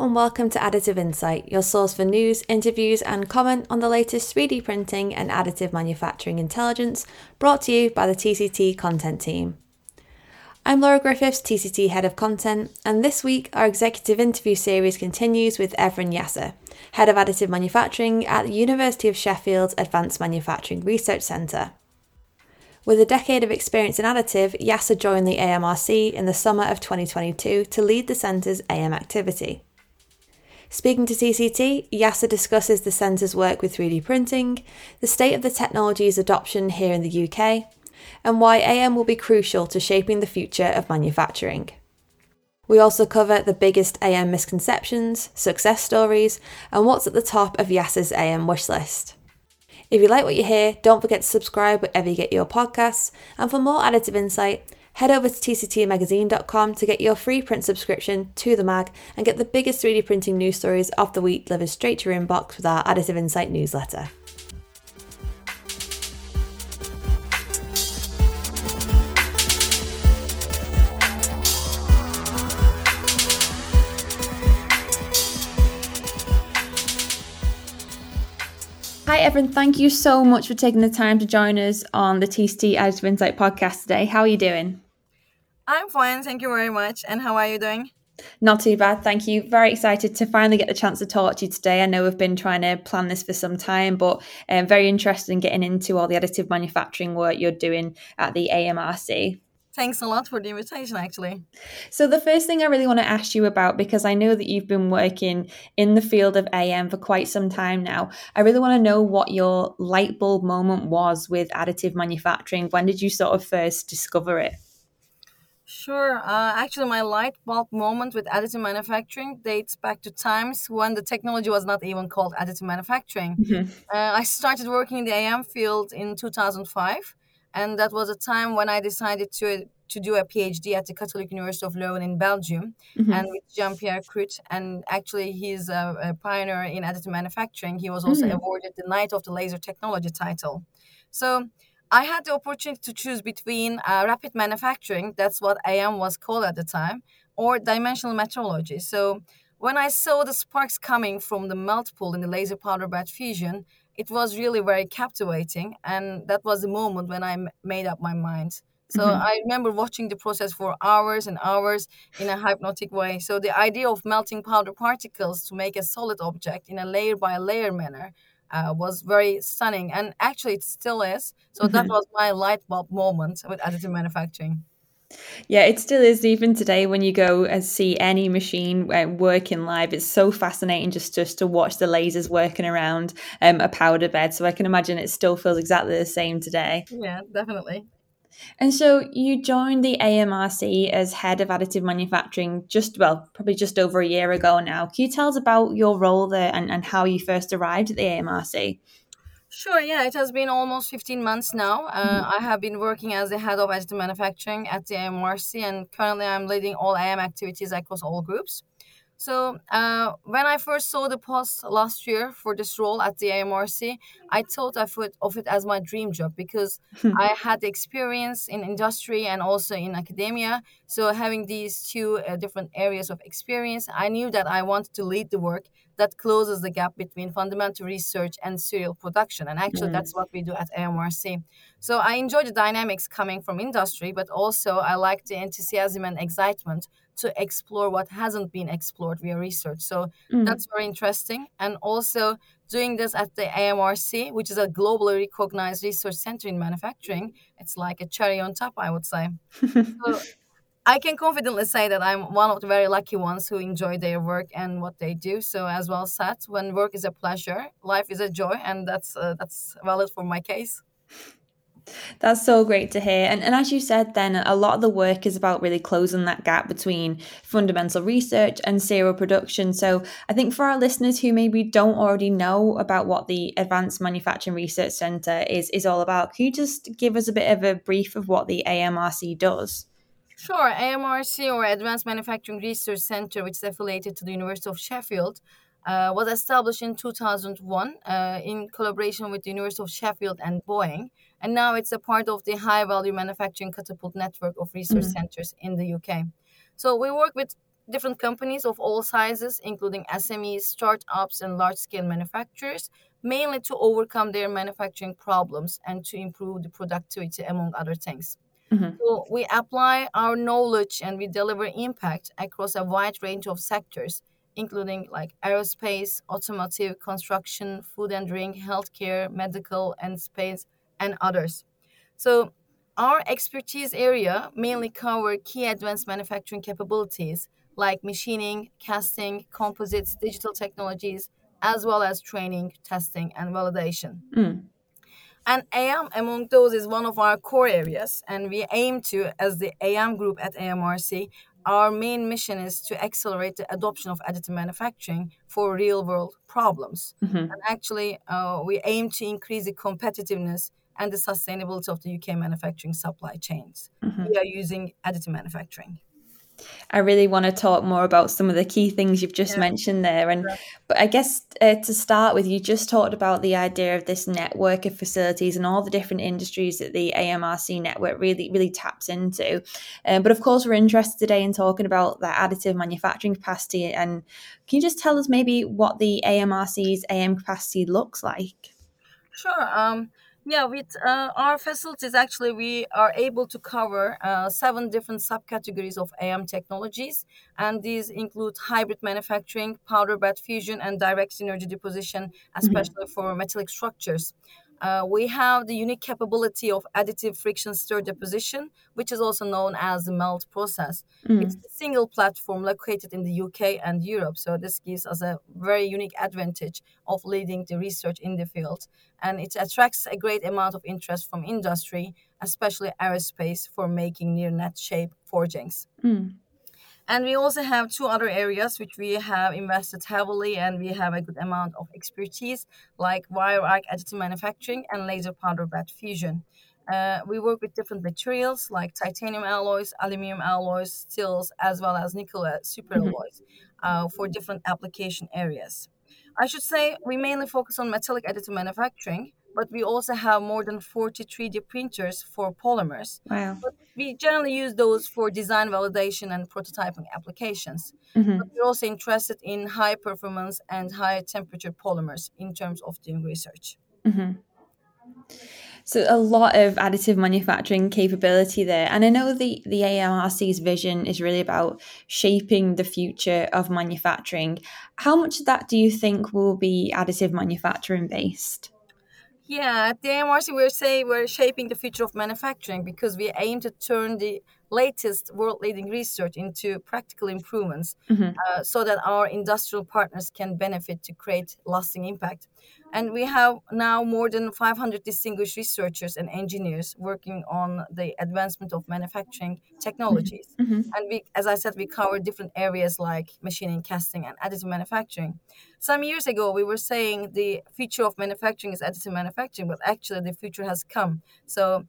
And welcome to Additive Insight, your source for news, interviews, and comment on the latest 3D printing and additive manufacturing intelligence brought to you by the TCT content team. I'm Laura Griffiths, TCT Head of Content, and this week our executive interview series continues with Evren Yasa, Head of Additive Manufacturing at the University of Sheffield's Advanced Manufacturing Research Centre. With a decade of experience in additive, Yasa joined the AMRC in the summer of 2022 to lead the centre's AM activity. Speaking to TCT, Yasa discusses the centre's work with 3D printing, the state of the technology's adoption here in the UK, and why AM will be crucial to shaping the future of manufacturing. We also cover the biggest AM misconceptions, success stories, and what's at the top of Yasa's AM wish list. If you like what you hear, don't forget to subscribe wherever you get your podcasts. And for more additive insight, head over to tctmagazine.com to get your free print subscription to the mag and get the biggest 3D printing news stories of the week delivered straight to your inbox with our Additive Insight newsletter. Hi, Evren. Thank you so much for taking the time to join us on the TCT Additive Insight podcast today. How are you doing? I'm fine. Thank you very much. And how are you doing? Not too bad, thank you. Very excited to finally get the chance to talk to you today. I know we've been trying to plan this for some time, but I'm um, very interested in getting into all the additive manufacturing work you're doing at the AMRC. Thanks a lot for the invitation, actually. So, the first thing I really want to ask you about, because I know that you've been working in the field of AM for quite some time now, I really want to know what your light bulb moment was with additive manufacturing. When did you sort of first discover it? Sure. Uh, actually, my light bulb moment with additive manufacturing dates back to times when the technology was not even called additive manufacturing. Mm-hmm. Uh, I started working in the AM field in 2005 and that was a time when I decided to to do a PhD at the Catholic University of Leuven in Belgium, mm-hmm. and with Jean Pierre Kruth. And actually, he's a, a, pioneer in additive manufacturing. He was also mm-hmm. awarded the Knight of the Laser Technology title. So I had the opportunity to choose between uh, rapid manufacturing, that's what AM was called at the time, or dimensional metrology. So when I saw the sparks coming from the melt pool in the laser powder bed fusion, it was really very captivating and that was the moment when i made up my mind so mm-hmm. i remember watching the process for hours and hours in a hypnotic way so the idea of melting powder particles to make a solid object in a layer by layer manner uh, was very stunning and actually it still is so mm-hmm. that was my light bulb moment with additive manufacturing yeah, it still is. Even today, when you go and see any machine uh, working live, it's so fascinating just just to watch the lasers working around um, a powder bed. So I can imagine it still feels exactly the same today. Yeah, definitely. And so you joined the AMRC as head of additive manufacturing just, well, probably just over a year ago now. Can you tell us about your role there and, and how you first arrived at the AMRC? Sure, yeah, it has been almost 15 months now. Uh, mm-hmm. I have been working as the head of additive manufacturing at the AMRC, and currently I'm leading all AM activities across all groups. So uh, when I first saw the post last year for this role at the AMRC, I thought of it, of it as my dream job because I had experience in industry and also in academia. So having these two uh, different areas of experience, I knew that I wanted to lead the work that closes the gap between fundamental research and serial production. And actually, mm. that's what we do at AMRC. So I enjoy the dynamics coming from industry, but also I like the enthusiasm and excitement to explore what hasn't been explored via research. So mm. that's very interesting. And also doing this at the AMRC, which is a globally recognized research center in manufacturing, it's like a cherry on top, I would say. so I can confidently say that I'm one of the very lucky ones who enjoy their work and what they do. So, as well said, when work is a pleasure, life is a joy, and that's uh, that's valid for my case. That's so great to hear. And, and as you said, then a lot of the work is about really closing that gap between fundamental research and serial production. So I think for our listeners who maybe don't already know about what the Advanced Manufacturing Research Centre is, is all about, can you just give us a bit of a brief of what the AMRC does? Sure. AMRC or Advanced Manufacturing Research Center, which is affiliated to the University of Sheffield, uh, was established in 2001 uh, in collaboration with the University of Sheffield and Boeing and now it's a part of the high value manufacturing catapult network of research mm-hmm. centers in the UK. So we work with different companies of all sizes, including SMEs, startups, and large scale manufacturers, mainly to overcome their manufacturing problems and to improve the productivity, among other things. Mm-hmm. So we apply our knowledge and we deliver impact across a wide range of sectors, including like aerospace, automotive, construction, food and drink, healthcare, medical, and space, and others. So our expertise area mainly cover key advanced manufacturing capabilities like machining, casting, composites, digital technologies, as well as training, testing, and validation. Mm. And AM among those is one of our core areas, and we aim to, as the AM group at AMRC, our main mission is to accelerate the adoption of additive manufacturing for real world problems. Mm-hmm. And actually, uh, we aim to increase the competitiveness and the sustainability of the UK manufacturing supply chains. Mm-hmm. We are using additive manufacturing. I really want to talk more about some of the key things you've just yeah. mentioned there. And yeah. but I guess uh, to start with, you just talked about the idea of this network of facilities and all the different industries that the AMRC network really really taps into. Um, but of course, we're interested today in talking about that additive manufacturing capacity. And can you just tell us maybe what the AMRC's AM capacity looks like? Sure. Um, yeah, with uh, our facilities, actually, we are able to cover uh, seven different subcategories of AM technologies, and these include hybrid manufacturing, powder bed fusion, and direct energy deposition, mm-hmm. especially mm-hmm. for metallic structures. Uh, we have the unique capability of additive friction stir deposition, which is also known as the MELD process. Mm. It's a single platform located in the UK and Europe, so this gives us a very unique advantage of leading the research in the field. And it attracts a great amount of interest from industry, especially aerospace, for making near net shape forgings. Mm. And we also have two other areas which we have invested heavily and we have a good amount of expertise, like wire arc additive manufacturing and laser powder bed fusion. Uh, we work with different materials like titanium alloys, aluminum alloys, steels, as well as nickel uh, superalloys uh, for different application areas. I should say we mainly focus on metallic additive manufacturing, but we also have more than 40 3D printers for polymers. Wow. But we generally use those for design validation and prototyping applications. Mm-hmm. But we're also interested in high performance and high temperature polymers in terms of doing research. Mm-hmm. So a lot of additive manufacturing capability there. And I know the, the AMRC's vision is really about shaping the future of manufacturing. How much of that do you think will be additive manufacturing based? Yeah, at the AMRC, we're saying we're shaping the future of manufacturing because we aim to turn the latest world leading research into practical improvements mm-hmm. uh, so that our industrial partners can benefit to create lasting impact. And we have now more than 500 distinguished researchers and engineers working on the advancement of manufacturing technologies. Mm-hmm. mm-hmm. And we, as I said, we cover different areas like machining, casting, and additive manufacturing. Some years ago, we were saying the future of manufacturing is additive manufacturing, but actually the future has come. So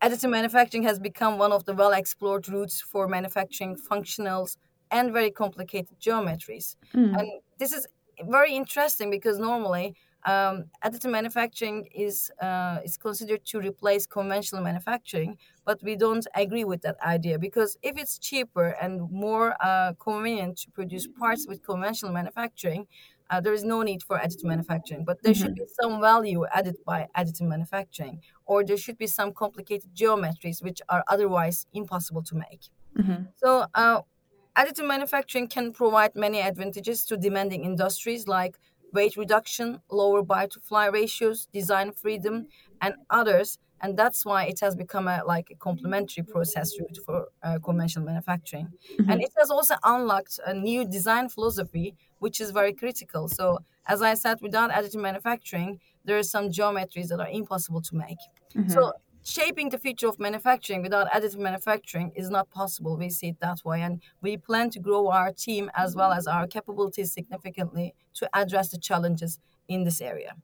additive manufacturing has become one of the well explored routes for manufacturing functionals and very complicated geometries. Mm. And this is very interesting because normally um, additive manufacturing is uh, is considered to replace conventional manufacturing, but we don't agree with that idea because if it's cheaper and more uh, convenient to produce parts with conventional manufacturing, uh, there is no need for additive manufacturing. But there mm-hmm. should be some value added by additive manufacturing, or there should be some complicated geometries which are otherwise impossible to make. Mm-hmm. So. Uh, additive manufacturing can provide many advantages to demanding industries like weight reduction, lower buy to fly ratios, design freedom, and others. And that's why it has become a like a complementary process route for uh, conventional manufacturing. Mm-hmm. And it has also unlocked a new design philosophy, which is very critical. So, as I said, without additive manufacturing, there are some geometries that are impossible to make. Mm-hmm. So, shaping the future of manufacturing without additive manufacturing is not possible. We see it that way. And we plan to grow our team as well as our capabilities significantly to address the challenges in this area.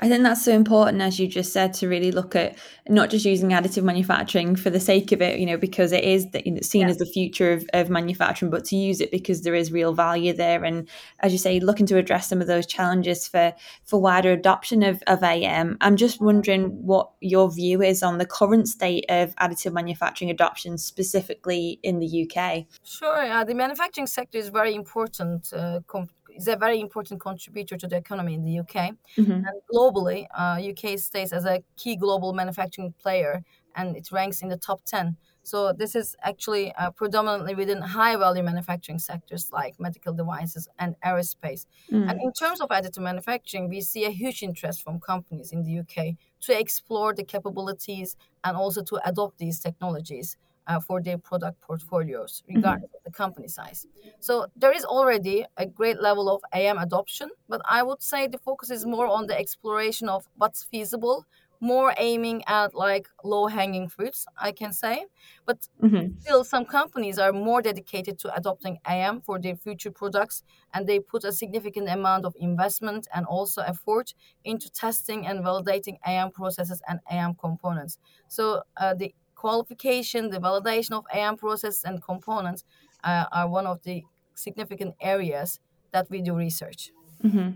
I think that's so important, as you just said, to really look at not just using additive manufacturing for the sake of it, you know, because it is the, you know, seen yeah. as the future of, of manufacturing, but to use it because there is real value there. And as you say, looking to address some of those challenges for for wider adoption of, of AM. I'm just wondering what your view is on the current state of additive manufacturing adoption, specifically in the UK. Sure, uh, the manufacturing sector is very important. Uh, com- is a very important contributor to the economy in the UK. Mm-hmm. And globally, uh, UK stays as a key global manufacturing player and it ranks in the top 10. So this is actually uh, predominantly within high value manufacturing sectors like medical devices and aerospace. Mm. And in terms of additive manufacturing, we see a huge interest from companies in the UK to explore the capabilities and also to adopt these technologies uh, for their product portfolios, mm-hmm. regardless mm-hmm. of the company size. So there is already a great level of AM adoption, but I would say the focus is more on the exploration of what's feasible, more aiming at like low hanging fruits, I can say. But mm-hmm. still, some companies are more dedicated to adopting AM for their future products, and they put a significant amount of investment and also effort into testing and validating AM processes and AM components. So uh, the qualification, the validation of AM processes and components uh, are one of the significant areas that we do research. Mm-hmm.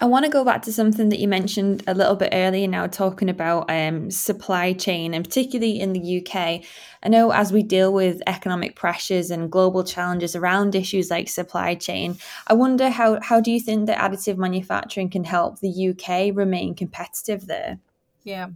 I want to go back to something that you mentioned a little bit earlier now, talking about um, supply chain, and particularly in the UK. I know as we deal with economic pressures and global challenges around issues like supply chain, I wonder how, how do you think that additive manufacturing can help the UK remain competitive there? Yeah.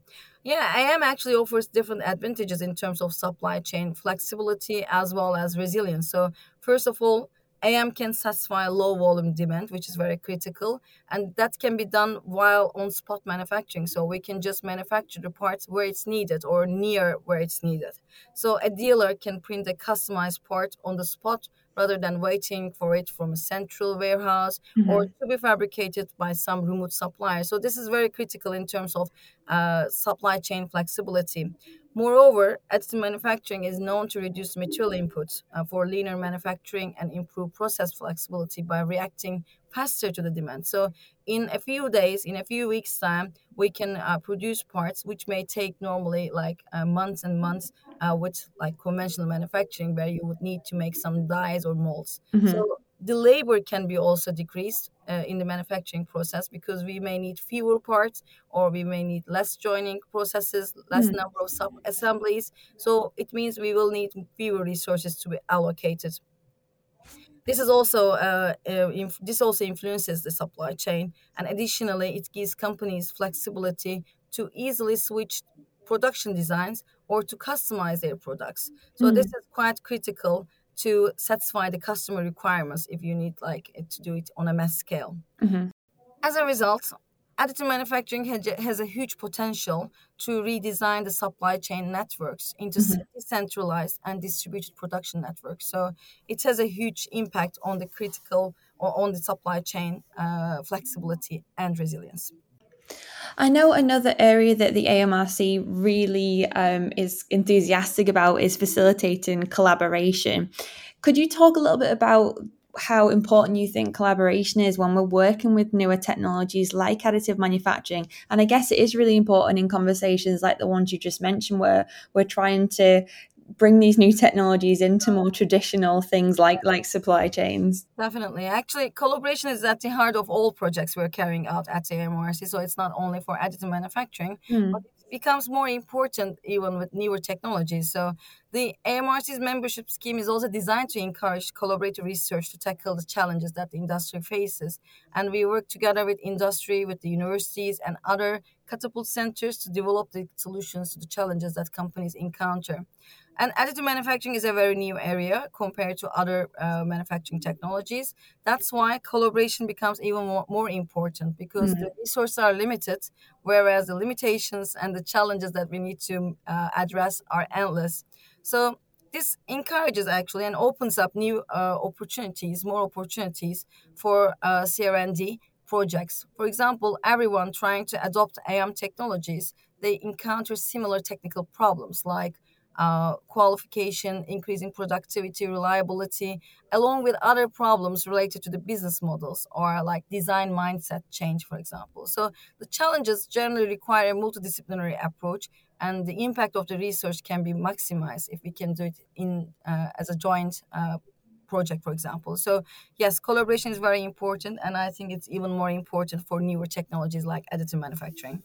Yeah, AM actually offers different advantages in terms of supply chain flexibility as well as resilience. So, first of all, AM can satisfy low volume demand, which is very critical, and that can be done while on spot manufacturing. So we can just manufacture the parts where it's needed or near where it's needed. So a dealer can print a customized part on the spot rather than waiting for it from a central warehouse mm-hmm. or to be fabricated by some remote supplier. So this is very critical in terms of uh, supply chain flexibility. Moreover, additive manufacturing is known to reduce material inputs uh, for leaner manufacturing and improve process flexibility by reacting faster to the demand. So, in a few days, in a few weeks' time, we can uh, produce parts which may take normally like uh, months and months uh, with like conventional manufacturing, where you would need to make some dies or molds. Mm-hmm. So, the labor can be also decreased uh, in the manufacturing process because we may need fewer parts or we may need less joining processes less mm. number of sub assemblies so it means we will need fewer resources to be allocated this is also uh, uh, inf- this also influences the supply chain and additionally it gives companies flexibility to easily switch production designs or to customize their products so mm. this is quite critical to satisfy the customer requirements if you need like to do it on a mass scale. Mm-hmm. As a result, additive manufacturing has a huge potential to redesign the supply chain networks into mm-hmm. decentralized and distributed production networks. So it has a huge impact on the critical or on the supply chain uh, flexibility and resilience. I know another area that the AMRC really um, is enthusiastic about is facilitating collaboration. Could you talk a little bit about how important you think collaboration is when we're working with newer technologies like additive manufacturing? And I guess it is really important in conversations like the ones you just mentioned, where we're trying to bring these new technologies into more traditional things like like supply chains. Definitely. Actually collaboration is at the heart of all projects we're carrying out at the AMRC so it's not only for additive manufacturing mm. but it becomes more important even with newer technologies. So the AMRC's membership scheme is also designed to encourage collaborative research to tackle the challenges that the industry faces. And we work together with industry with the universities and other catapult centers to develop the solutions to the challenges that companies encounter and additive manufacturing is a very new area compared to other uh, manufacturing technologies. That's why collaboration becomes even more, more important because mm-hmm. the resources are limited, whereas the limitations and the challenges that we need to uh, address are endless. So this encourages actually and opens up new uh, opportunities, more opportunities for uh, CR&D projects. For example, everyone trying to adopt AM technologies, they encounter similar technical problems like uh, qualification, increasing productivity, reliability, along with other problems related to the business models or like design mindset change, for example. So the challenges generally require a multidisciplinary approach, and the impact of the research can be maximized if we can do it in uh, as a joint uh, project, for example. So yes, collaboration is very important, and I think it's even more important for newer technologies like additive manufacturing.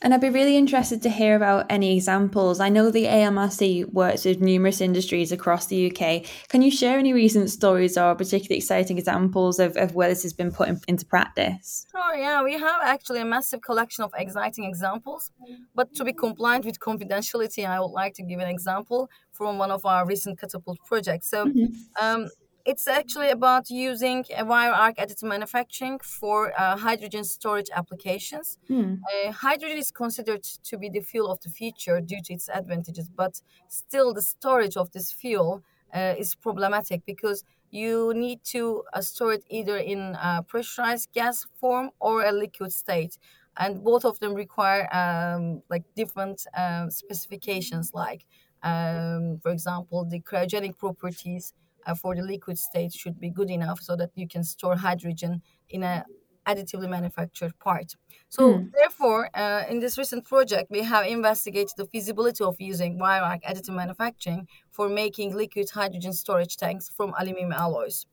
And I'd be really interested to hear about any examples. I know the AMRC works with numerous industries across the UK. Can you share any recent stories or particularly exciting examples of, of where this has been put in, into practice? Oh, yeah, we have actually a massive collection of exciting examples. But to be compliant with confidentiality, I would like to give an example from one of our recent catapult projects. So, mm-hmm. um, it's actually about using a wire arc additive manufacturing for uh, hydrogen storage applications. Hmm. Uh, hydrogen is considered to be the fuel of the future due to its advantages, but still the storage of this fuel uh, is problematic because you need to uh, store it either in pressurized gas form or a liquid state and both of them require um, like different um, specifications like um, for example the cryogenic properties for the liquid state should be good enough so that you can store hydrogen in a additively manufactured part. So, mm. therefore, uh, in this recent project, we have investigated the feasibility of using wire arc additive manufacturing for making liquid hydrogen storage tanks from aluminum alloys.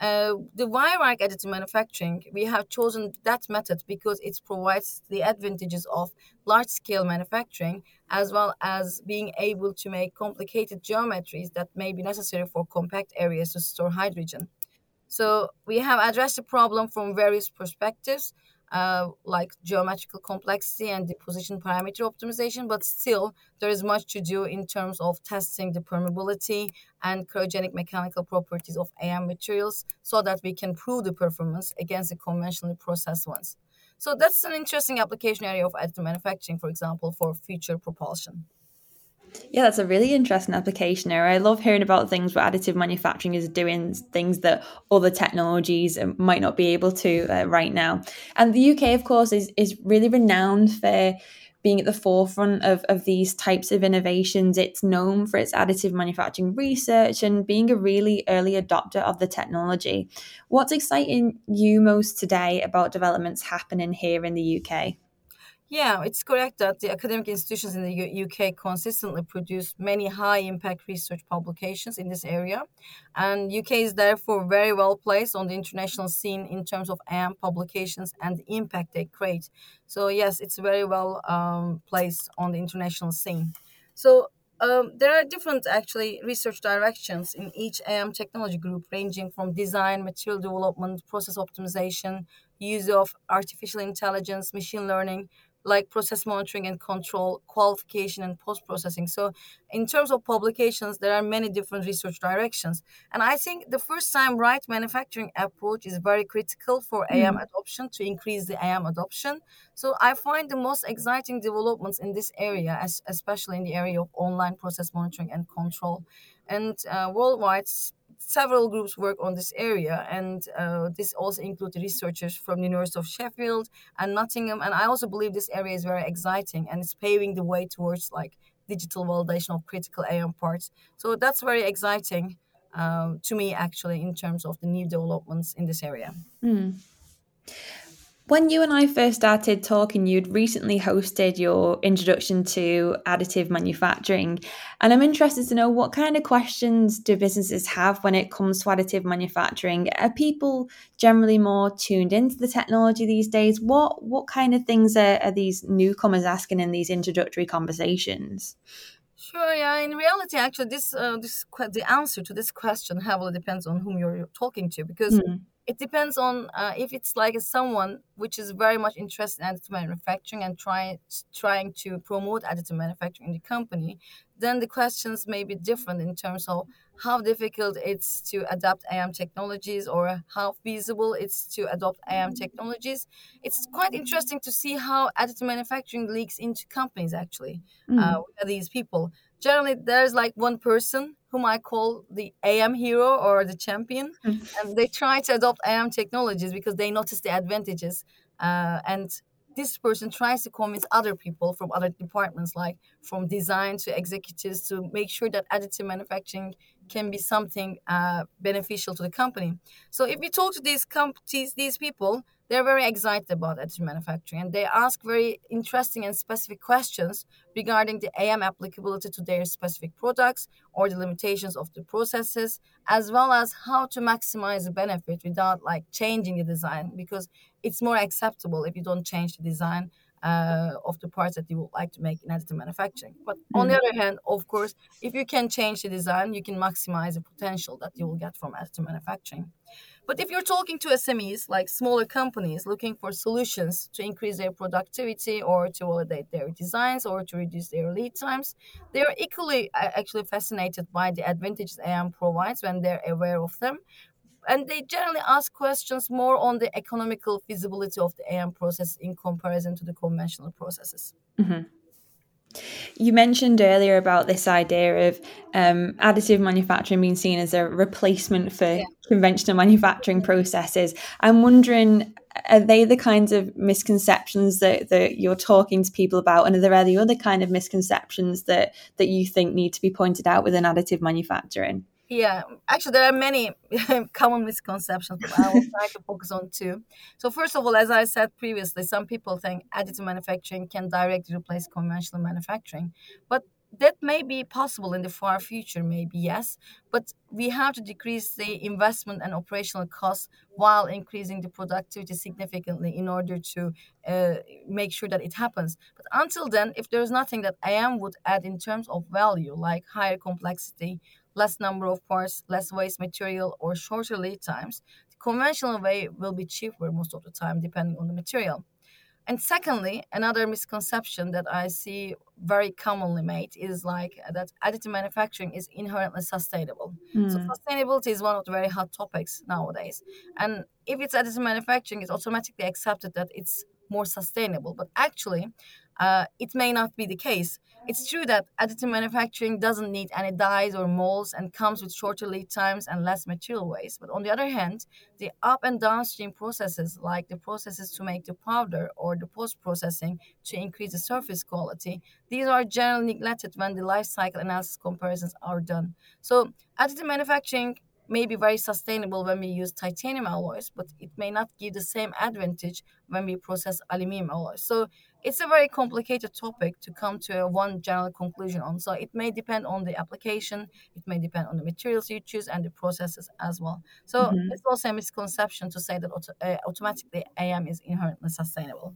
Uh, the wire arc additive manufacturing, we have chosen that method because it provides the advantages of large scale manufacturing as well as being able to make complicated geometries that may be necessary for compact areas to store hydrogen. So we have addressed the problem from various perspectives uh, like geometrical complexity and deposition parameter optimization, but still there is much to do in terms of testing the permeability and cryogenic mechanical properties of AM materials so that we can prove the performance against the conventionally processed ones. So that's an interesting application area of additive manufacturing, for example, for future propulsion. Yeah, that's a really interesting application area. I love hearing about things where additive manufacturing is doing things that other technologies um, might not be able to uh, right now. And the UK, of course, is is really renowned for being at the forefront of, of these types of innovations. It's known for its additive manufacturing research and being a really early adopter of the technology. What's exciting you most today about developments happening here in the UK? Yeah, it's correct that the academic institutions in the U- UK consistently produce many high impact research publications in this area. And UK is therefore very well placed on the international scene in terms of AM publications and the impact they create. So, yes, it's very well um, placed on the international scene. So, um, there are different actually research directions in each AM technology group, ranging from design, material development, process optimization, use of artificial intelligence, machine learning, like process monitoring and control, qualification and post processing. So, in terms of publications, there are many different research directions. And I think the first time right manufacturing approach is very critical for mm. AM adoption to increase the AM adoption. So, I find the most exciting developments in this area, as, especially in the area of online process monitoring and control. And uh, worldwide, several groups work on this area, and uh, this also includes researchers from the University of Sheffield and Nottingham. And I also believe this area is very exciting and it's paving the way towards like digital validation of critical AM parts. So that's very exciting um, to me, actually, in terms of the new developments in this area. Mm. When you and I first started talking, you'd recently hosted your introduction to additive manufacturing. And I'm interested to know what kind of questions do businesses have when it comes to additive manufacturing? Are people generally more tuned into the technology these days? What what kind of things are, are these newcomers asking in these introductory conversations? Sure. Yeah. In reality, actually, this uh, this the answer to this question heavily depends on whom you're talking to because. Mm it depends on uh, if it's like a someone which is very much interested in additive manufacturing and trying trying to promote additive manufacturing in the company then the questions may be different in terms of how difficult it's to adapt AM technologies or how feasible it's to adopt AM technologies. It's quite interesting to see how additive manufacturing leaks into companies actually, mm. uh, these people. Generally, there's like one person whom I call the AM hero or the champion. Mm. And they try to adopt AM technologies because they notice the advantages. Uh, and this person tries to convince other people from other departments, like from design to executives, to make sure that additive manufacturing can be something uh, beneficial to the company. So if you talk to these companies, these people, they're very excited about additive manufacturing and they ask very interesting and specific questions regarding the AM applicability to their specific products or the limitations of the processes, as well as how to maximize the benefit without like changing the design because it's more acceptable if you don't change the design uh, of the parts that you would like to make in additive manufacturing. But mm. on the other hand, of course, if you can change the design, you can maximize the potential that you will get from additive manufacturing. But if you're talking to SMEs, like smaller companies looking for solutions to increase their productivity or to validate their designs or to reduce their lead times, they are equally actually fascinated by the advantages AM provides when they're aware of them. And they generally ask questions more on the economical feasibility of the AM process in comparison to the conventional processes. Mm-hmm. You mentioned earlier about this idea of um, additive manufacturing being seen as a replacement for yeah. conventional manufacturing processes. I'm wondering, are they the kinds of misconceptions that, that you're talking to people about? And are there any other kind of misconceptions that, that you think need to be pointed out within additive manufacturing? Yeah, actually, there are many common misconceptions, but I will try to focus on two. So, first of all, as I said previously, some people think additive manufacturing can directly replace conventional manufacturing, but that may be possible in the far future, maybe yes, but we have to decrease the investment and operational costs while increasing the productivity significantly in order to uh, make sure that it happens. But until then, if there's nothing that AM would add in terms of value, like higher complexity, less number of parts, less waste material, or shorter lead times, the conventional way will be cheaper most of the time, depending on the material. And secondly, another misconception that I see very commonly made is like that additive manufacturing is inherently sustainable. Mm. So hmm. sustainability is one of the very hot topics nowadays. And if it's additive manufacturing, it's automatically accepted that it's more sustainable. But actually, uh, it may not be the case. It's true that additive manufacturing doesn't need any dies or molds and comes with shorter lead times and less material waste. But on the other hand, the up and downstream processes, like the processes to make the powder or the post processing to increase the surface quality, these are generally neglected when the life cycle analysis comparisons are done. So, additive manufacturing may be very sustainable when we use titanium alloys, but it may not give the same advantage when we process aluminum alloys. So it's a very complicated topic to come to a one general conclusion on. So it may depend on the application, it may depend on the materials you choose and the processes as well. So mm-hmm. it's also a misconception to say that auto- uh, automatically AM is inherently sustainable.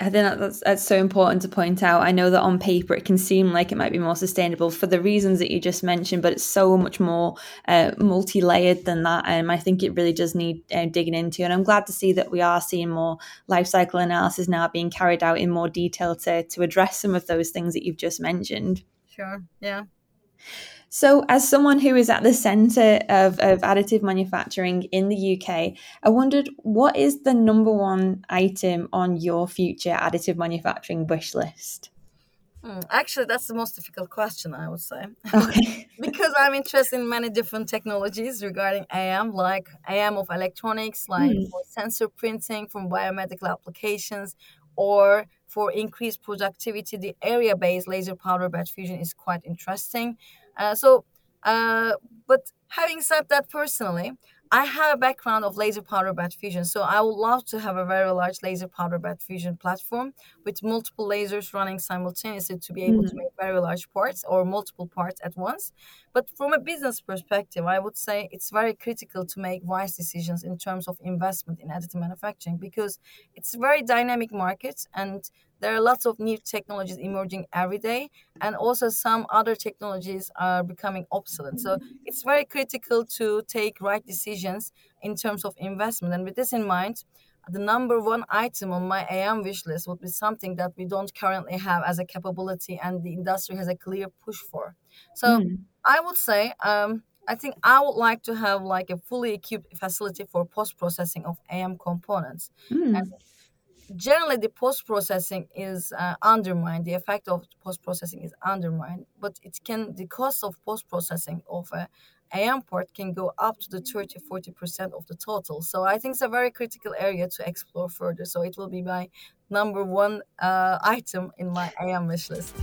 I think that's that's so important to point out. I know that on paper it can seem like it might be more sustainable for the reasons that you just mentioned, but it's so much more uh, multi-layered than that, and I think it really does need uh, digging into. And I'm glad to see that we are seeing more life cycle analysis now being carried out in more detail to to address some of those things that you've just mentioned. Sure. Yeah. So, as someone who is at the centre of, of additive manufacturing in the UK, I wondered what is the number one item on your future additive manufacturing wish list? Hmm, actually, that's the most difficult question, I would say. Okay. because I'm interested in many different technologies regarding AM, like AM of electronics, like mm. sensor printing from biomedical applications, or for increased productivity, the area based laser powder bed fusion is quite interesting. Uh, so, uh, but having said that, personally, I have a background of laser powder bed fusion, so I would love to have a very large laser powder bed fusion platform with multiple lasers running simultaneously to be able mm-hmm. to make very large parts or multiple parts at once. But from a business perspective, I would say it's very critical to make wise decisions in terms of investment in additive manufacturing because it's a very dynamic market and there are lots of new technologies emerging every day and also some other technologies are becoming obsolete so it's very critical to take right decisions in terms of investment and with this in mind the number one item on my am wish list would be something that we don't currently have as a capability and the industry has a clear push for so mm. i would say um, I think I would like to have like a fully equipped facility for post processing of AM components. Mm. And generally the post processing is uh, undermined. The effect of post processing is undermined, but it can the cost of post processing of a AM port can go up to the 30 40% of the total. So I think it's a very critical area to explore further. So it will be my number one uh, item in my AM wish list.